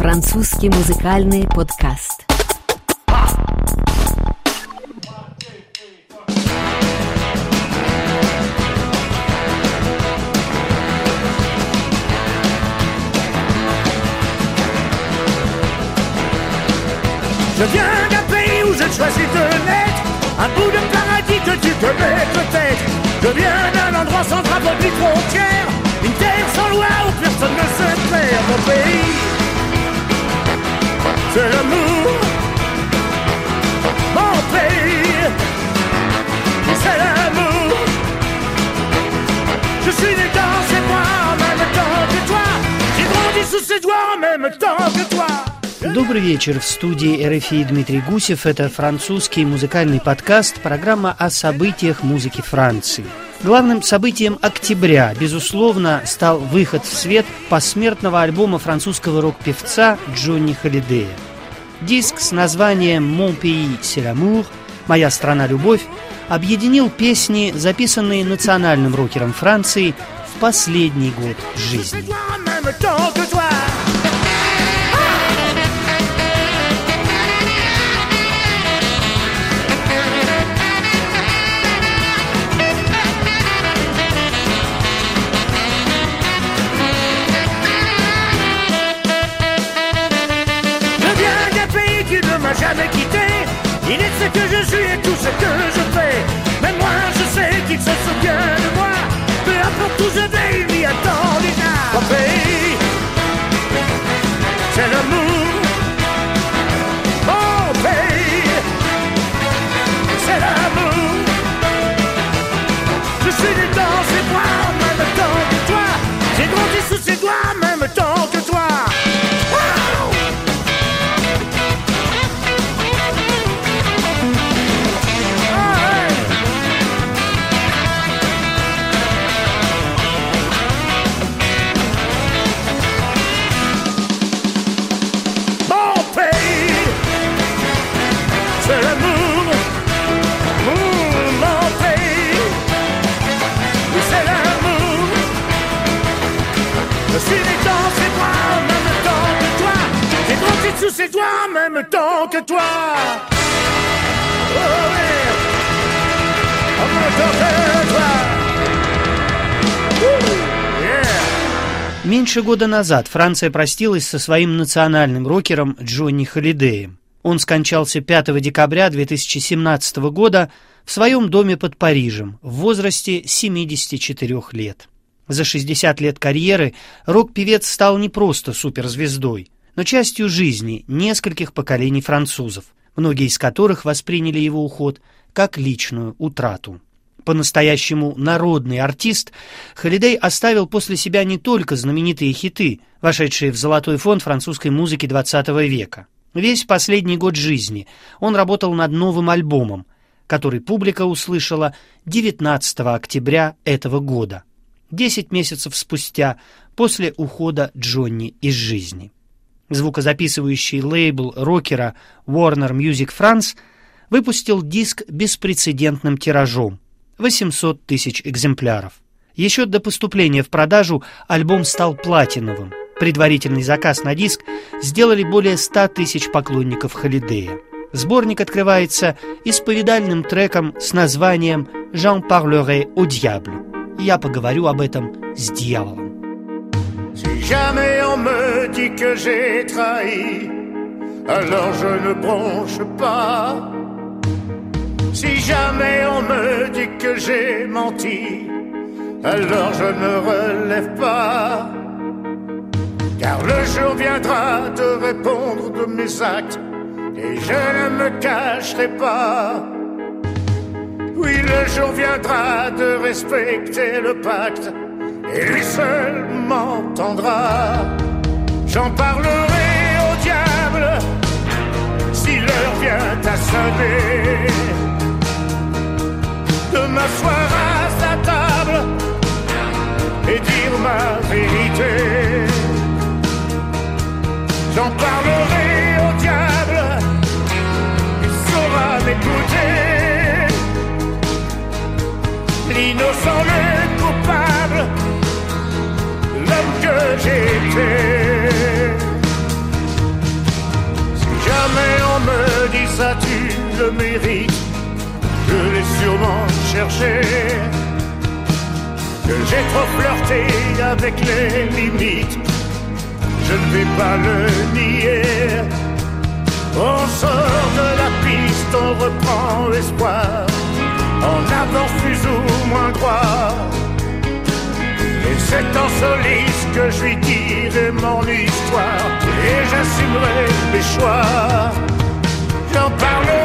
Французский музыкальный подкаст. Je viens d'un pays où j'ai choisi de naître Un bout de paradis que tu connais peut-être Je viens d'un endroit sans drapeau ni frontière Добрый вечер. В студии РФИ Дмитрий Гусев. Это французский музыкальный подкаст, программа о событиях музыки Франции. Главным событием октября, безусловно, стал выход в свет посмертного альбома французского рок-певца Джонни Холидея. Диск с названием «Mon pays, c'est l'amour» «Моя страна – любовь» объединил песни, записанные национальным рокером Франции в последний год жизни. Qui ne m'a jamais quitté. Il est ce que je suis et tout ce que je fais. Mais moi, je sais qu'il se souvient de moi. Peu importe où je vais, il m'y attend déjà. Mon pays, c'est l'amour. Mon pays, Меньше года назад Франция простилась со своим национальным рокером Джонни Холидеем. Он скончался 5 декабря 2017 года в своем доме под Парижем в возрасте 74 лет. За 60 лет карьеры рок-певец стал не просто суперзвездой, но частью жизни нескольких поколений французов, многие из которых восприняли его уход как личную утрату. По-настоящему народный артист, Холидей оставил после себя не только знаменитые хиты, вошедшие в золотой фонд французской музыки XX века. Весь последний год жизни он работал над новым альбомом, который публика услышала 19 октября этого года, 10 месяцев спустя после ухода Джонни из жизни. Звукозаписывающий лейбл рокера Warner Music France выпустил диск беспрецедентным тиражом – 800 тысяч экземпляров. Еще до поступления в продажу альбом стал платиновым. Предварительный заказ на диск сделали более 100 тысяч поклонников Холидея. Сборник открывается исповедальным треком с названием «J'en parlerai au diable». Я поговорю об этом с дьяволом. Si jamais on me dit que j'ai trahi, alors je ne bronche pas. Si jamais on me dit que j'ai menti, alors je ne relève pas. Car le jour viendra de répondre de mes actes, et je ne me cacherai pas. Oui, le jour viendra de respecter le pacte, et lui seul m'entendra. J'en parlerai au diable si l'heure vient à sonner de m'asseoir à sa table et dire ma vérité. J'en parlerai au diable, il saura m'écouter. L'innocent, le coupable, l'homme que j'étais. Si jamais on me dit ça, tu le mérites que j'ai trop flirté avec les limites, je ne vais pas le nier. On sort de la piste, on reprend l'espoir, en avant plus ou moins droit. Et c'est en soliste que je lui dirai mon histoire, et j'assumerai mes choix. J'en parlerai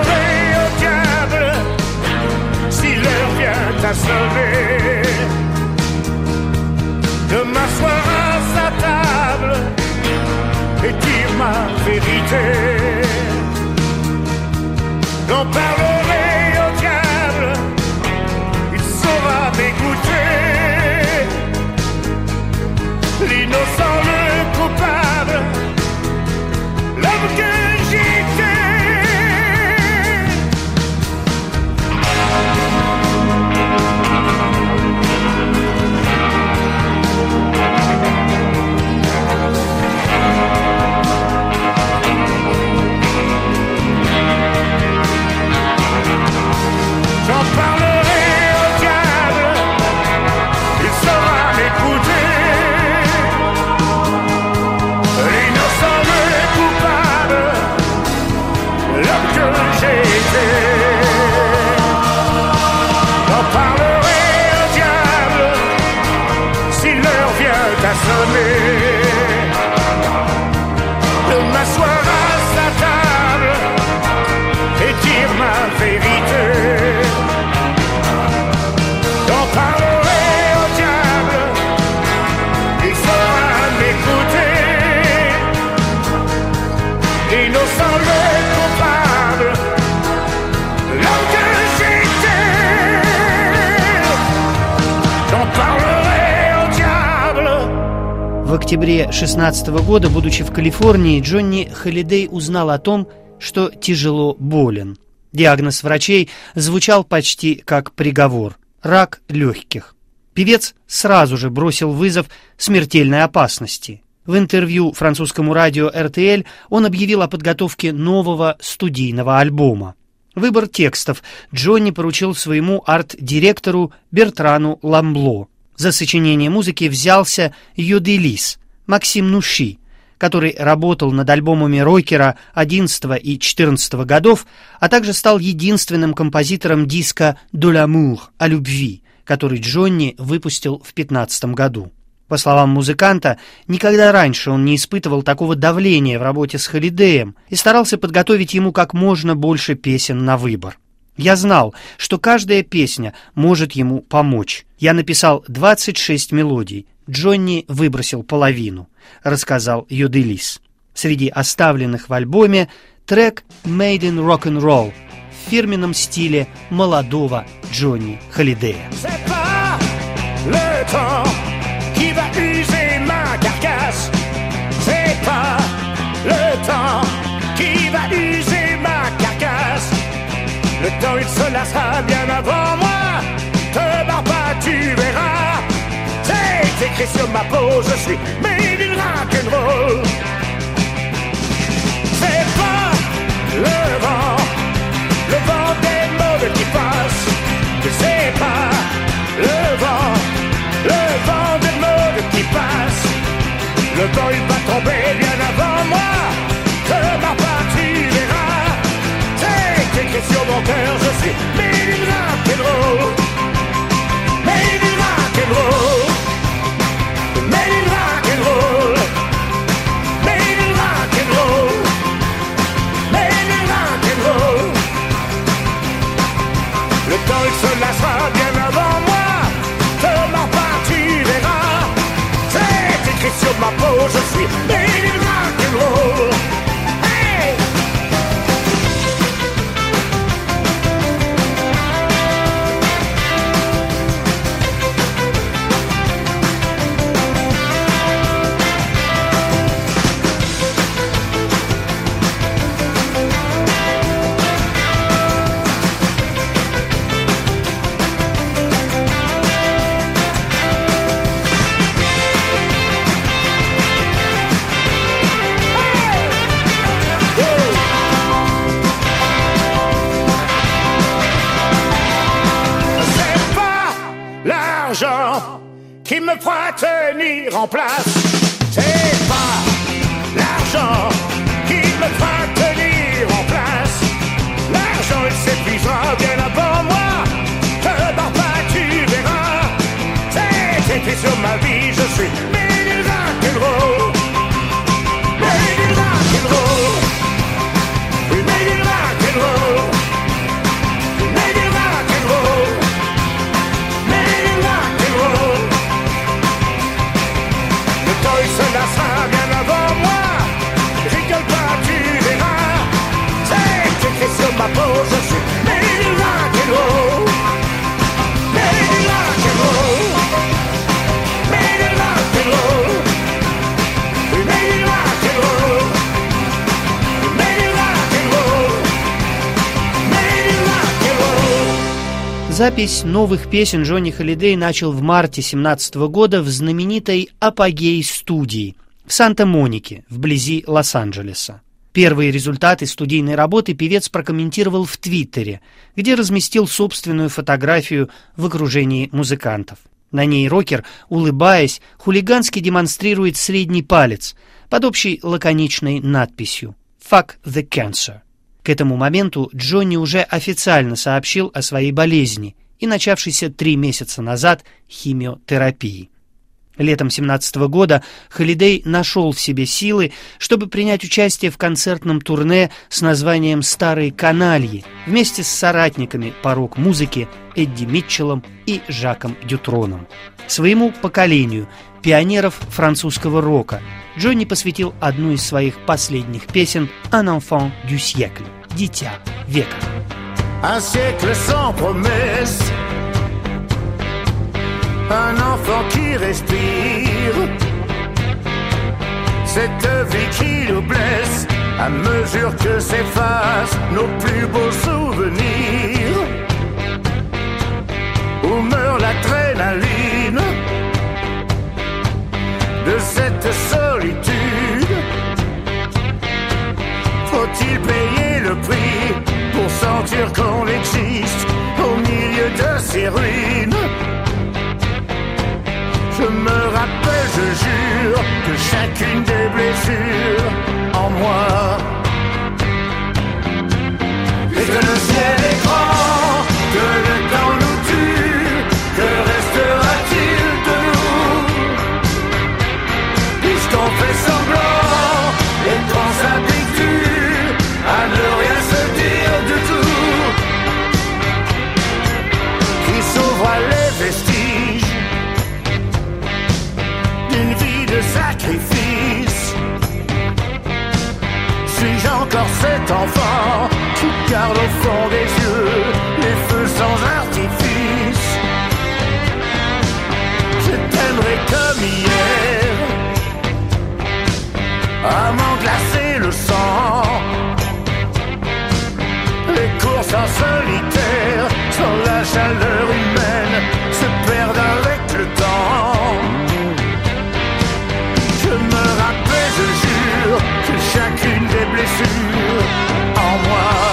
vient à. De m'asseoir à sa table et dire ma vérité. morning. Октябре 16 года, будучи в Калифорнии, Джонни Холидей узнал о том, что тяжело болен. Диагноз врачей звучал почти как приговор – рак легких. Певец сразу же бросил вызов смертельной опасности. В интервью французскому радио RTL он объявил о подготовке нового студийного альбома. Выбор текстов Джонни поручил своему арт-директору Бертрану Ламбло. За сочинение музыки взялся Йоделис, Максим Нуши, который работал над альбомами Рокера 11 и 14 годов, а также стал единственным композитором диска «De l'amour» о любви, который Джонни выпустил в 15 году. По словам музыканта, никогда раньше он не испытывал такого давления в работе с Холидеем и старался подготовить ему как можно больше песен на выбор. Я знал, что каждая песня может ему помочь. Я написал 26 мелодий, Джонни выбросил половину, рассказал Йоделис. Среди оставленных в альбоме трек «Made in Rock'n'Roll» в фирменном стиле молодого Джонни Холидея. Le temps il se lassera bien avant moi. Te barre pas, tu verras. C'est écrit sur ma peau, je suis made in rock'n'roll. C'est pas le vent, le vent des mauvais qui passe. C'est pas le vent, le vent des mauvais qui passe. Le vent il va tomber bien avant et surmonteur, je suis mais du rock'n'roll. Mais du Écrit sur ma vie, je suis rock'n'roll. Запись новых песен Джонни Холидей начал в марте 17 года в знаменитой «Апогей студии» в Санта-Монике, вблизи Лос-Анджелеса. Первые результаты студийной работы певец прокомментировал в Твиттере, где разместил собственную фотографию в окружении музыкантов. На ней рокер, улыбаясь, хулигански демонстрирует средний палец под общей лаконичной надписью «Fuck the cancer». К этому моменту Джонни уже официально сообщил о своей болезни и начавшейся три месяца назад химиотерапии. Летом 17 года Холидей нашел в себе силы, чтобы принять участие в концертном турне с названием «Старые канальи» вместе с соратниками по рок-музыке Эдди Митчеллом и Жаком Дютроном. Своему поколению пионеров французского рока Джонни посвятил одну из своих последних песен «Un enfant du siècle» – «Дитя века». Un siècle sans promesse. Un enfant qui respire. Cette vie qui nous blesse à mesure que s'effacent nos plus beaux souvenirs. Où meurt l'adrénaline de cette solitude? Faut-il payer le prix pour sentir qu'on existe au milieu de ces ruines? Que chacune des blessures en moi Suis-je encore cet enfant qui garde au fond des yeux les feux sans artifice Je t'aimerai comme hier à m'en glacer le sang. Les courses en solitaire, sans la chaleur humaine, se perdent avec le temps. sûr en moi.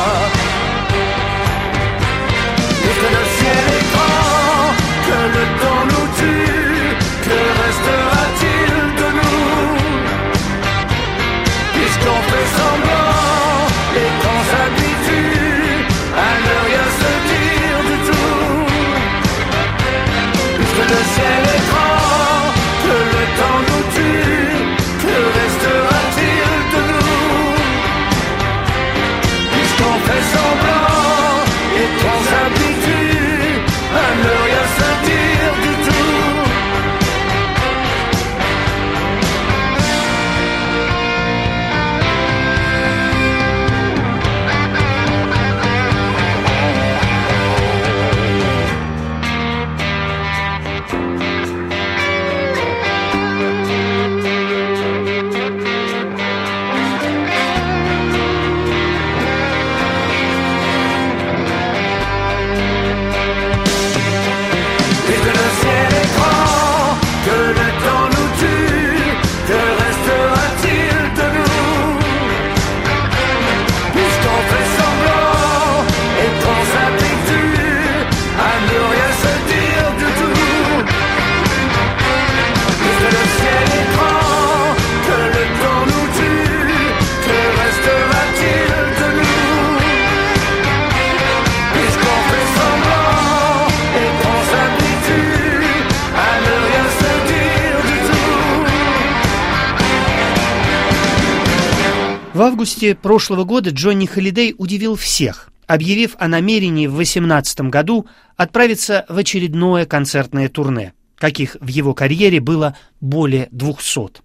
Августе прошлого года Джонни Холидей удивил всех, объявив о намерении в 2018 году отправиться в очередное концертное турне, каких в его карьере было более 200.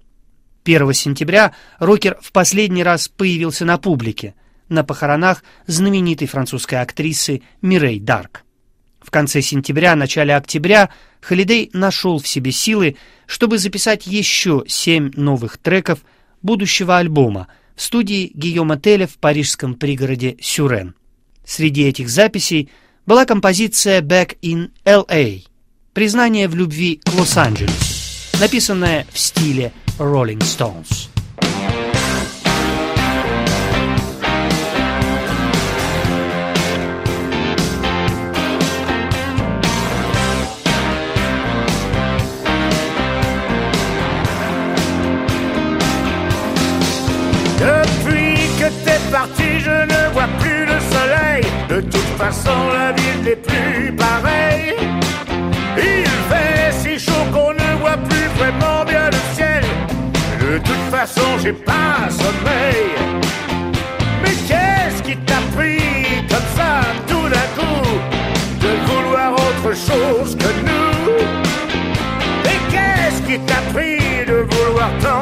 1 сентября рокер в последний раз появился на публике на похоронах знаменитой французской актрисы Мирей Дарк. В конце сентября, начале октября Холидей нашел в себе силы, чтобы записать еще семь новых треков будущего альбома студии Гийома Теля в парижском пригороде Сюрен. Среди этих записей была композиция «Back in L.A.» признание в любви к Лос-Анджелесу, написанная в стиле Rolling Stones. Façon, la ville n'est plus pareille. Il fait si chaud qu'on ne voit plus vraiment bien le ciel. De toute façon, j'ai pas sommeil. Mais qu'est-ce qui t'a pris comme ça tout d'un coup de vouloir autre chose que nous? Et qu'est-ce qui t'a pris de vouloir t'en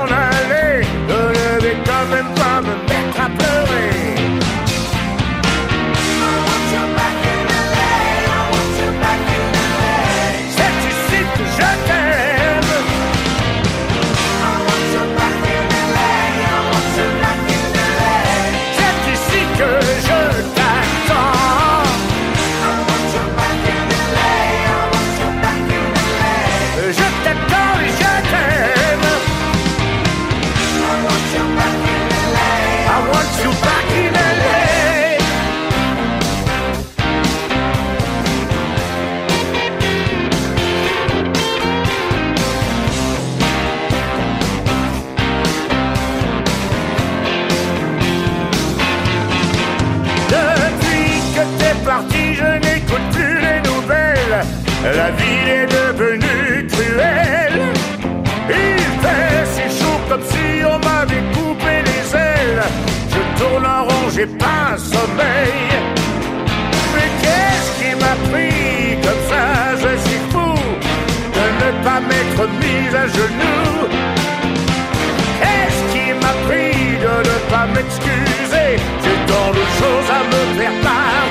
pas un sommeil. Mais qu'est-ce qui m'a pris comme ça? Je suis fou de ne pas m'être mis à genoux. Qu'est-ce qui m'a pris de ne pas m'excuser? J'ai tant de choses à me faire pardonner.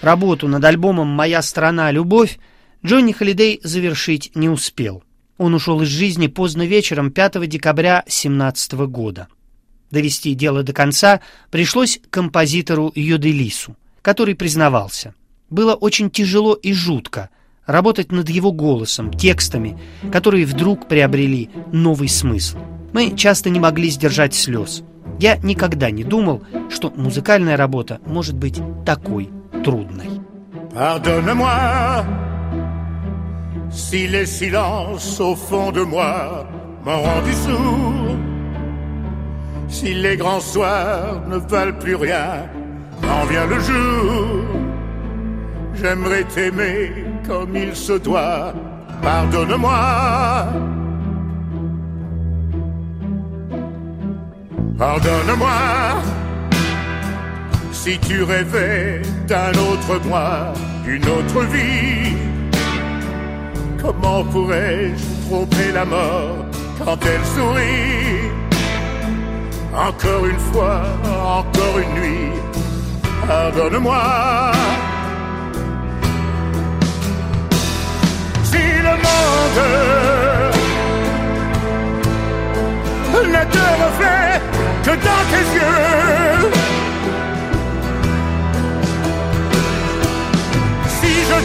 Работу над альбомом «Моя страна. Любовь» Джонни Холидей завершить не успел. Он ушел из жизни поздно вечером 5 декабря 1917 года. Довести дело до конца пришлось композитору Йоделису, который признавался. Было очень тяжело и жутко работать над его голосом, текстами, которые вдруг приобрели новый смысл. Мы часто не могли сдержать слез. Я никогда не думал, что музыкальная работа может быть такой Pardonne-moi si les silences au fond de moi m'ont rendu sourd, si les grands soirs ne valent plus rien, en vient le jour. J'aimerais t'aimer comme il se doit, pardonne-moi. Pardonne-moi si tu rêvais d'un autre moi, d'une autre vie. Comment pourrais-je tromper la mort quand elle sourit? Encore une fois, encore une nuit, pardonne-moi. Si le monde ne te reflète que dans tes yeux,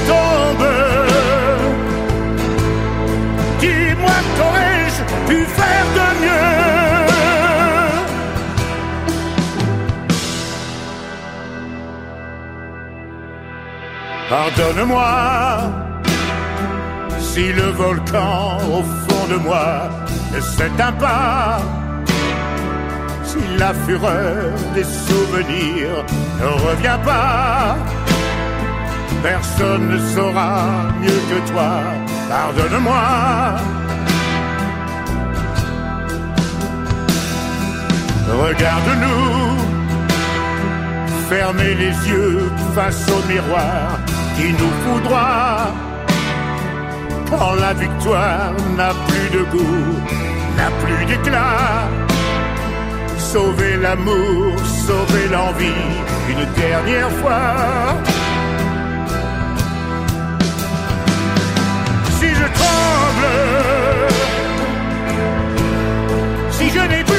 tombe, dis-moi qu'aurais-je pu faire de mieux? Pardonne-moi si le volcan au fond de moi ne s'éteint pas, si la fureur des souvenirs ne revient pas, personne ne saura mieux que toi. Pardonne-moi. Regarde-nous, fermez les yeux face au miroir qui nous foudroie. Quand la victoire n'a plus de goût, n'a plus d'éclat. Sauver l'amour, sauver l'envie, une dernière fois. Si je n'ai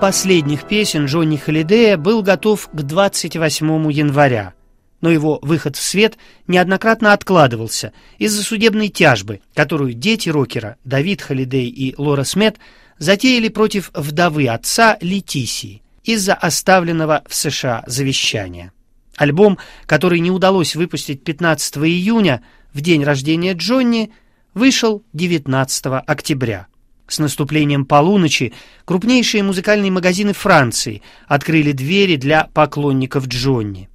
последних песен Джонни Холидея был готов к 28 января, но его выход в свет неоднократно откладывался из-за судебной тяжбы, которую дети рокера Давид Холидей и Лора Смет затеяли против вдовы отца Летисии из-за оставленного в США завещания. Альбом, который не удалось выпустить 15 июня, в день рождения Джонни, вышел 19 октября. С наступлением полуночи крупнейшие музыкальные магазины Франции открыли двери для поклонников Джонни.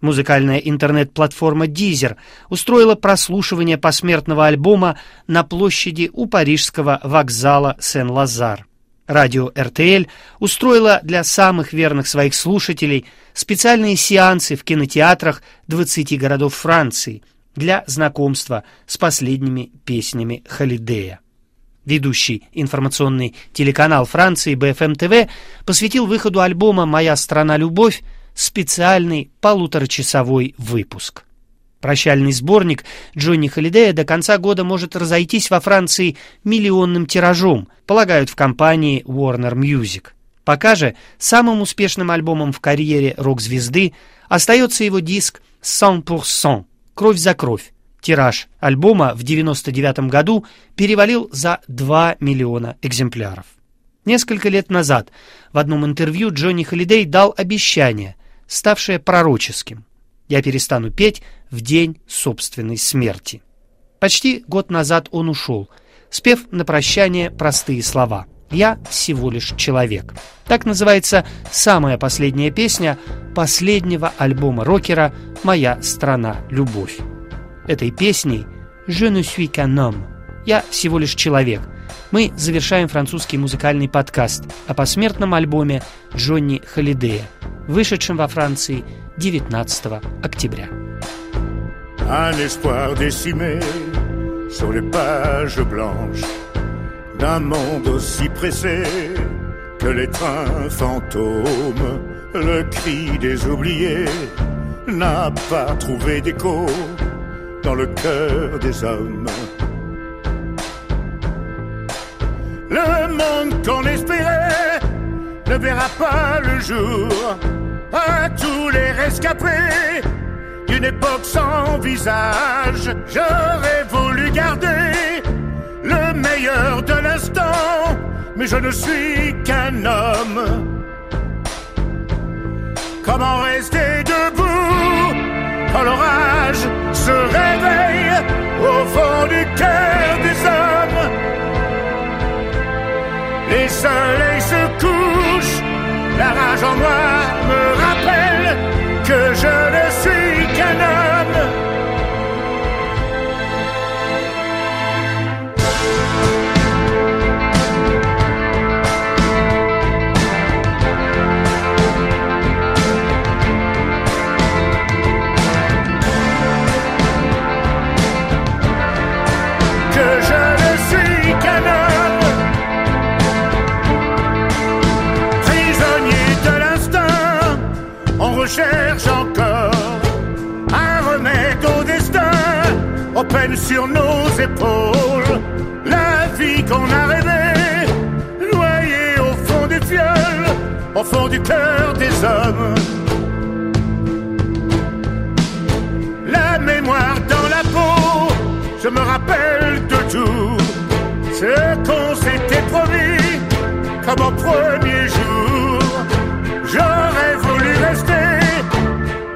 Музыкальная интернет-платформа Deezer устроила прослушивание посмертного альбома на площади у парижского вокзала Сен-Лазар. Радио РТЛ устроило для самых верных своих слушателей специальные сеансы в кинотеатрах 20 городов Франции для знакомства с последними песнями Холидея. Ведущий информационный телеканал Франции TV посвятил выходу альбома «Моя страна. Любовь» специальный полуторачасовой выпуск. Прощальный сборник Джонни Холидея до конца года может разойтись во Франции миллионным тиражом, полагают в компании Warner Music. Пока же самым успешным альбомом в карьере рок-звезды остается его диск «100%» «Кровь за кровь». Тираж альбома в 1999 году перевалил за 2 миллиона экземпляров. Несколько лет назад в одном интервью Джонни Холидей дал обещание, ставшее пророческим. «Я перестану петь в день собственной смерти». Почти год назад он ушел, спев на прощание простые слова «Я всего лишь человек». Так называется самая последняя песня последнего альбома рокера «Моя страна. Любовь». Этой песней «Je ne suis qu'un homme» «Я всего лишь человек» мы завершаем французский музыкальный подкаст о посмертном альбоме Джонни Холидея, вышедшем во Франции 19 октября. Un espoir dans le cœur des hommes. Le monde qu'on espérait ne verra pas le jour. À tous les rescapés d'une époque sans visage, j'aurais voulu garder le meilleur de l'instant, mais je ne suis qu'un homme. Comment rester debout quand l'orage se réveille au fond du cœur des hommes? Les soleils se couchent, la rage en moi me rappelle que je ne suis qu'un homme. Du cœur des hommes. La mémoire dans la peau, je me rappelle de tout ce qu'on s'était promis comme au premier jour. J'aurais voulu rester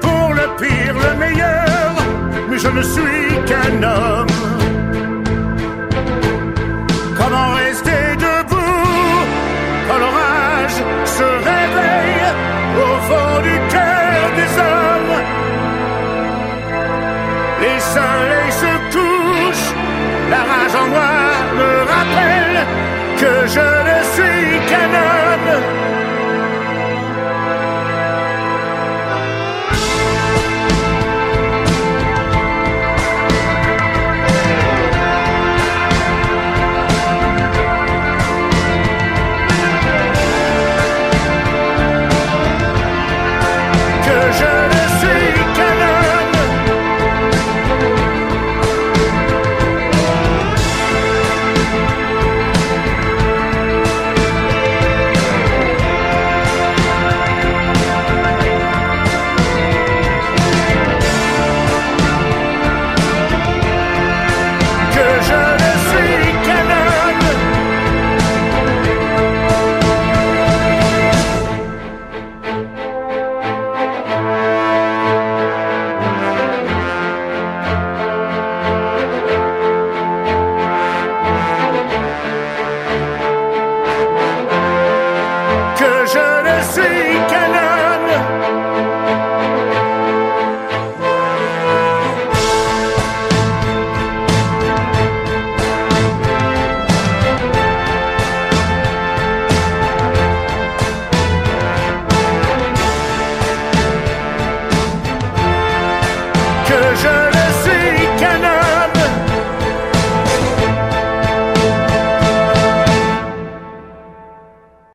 pour le pire, le meilleur, mais je ne suis qu'un homme. Comment rester du cœur des hommes? Les soleils se couchent, la rage en moi me rappelle que je ne suis qu'un homme.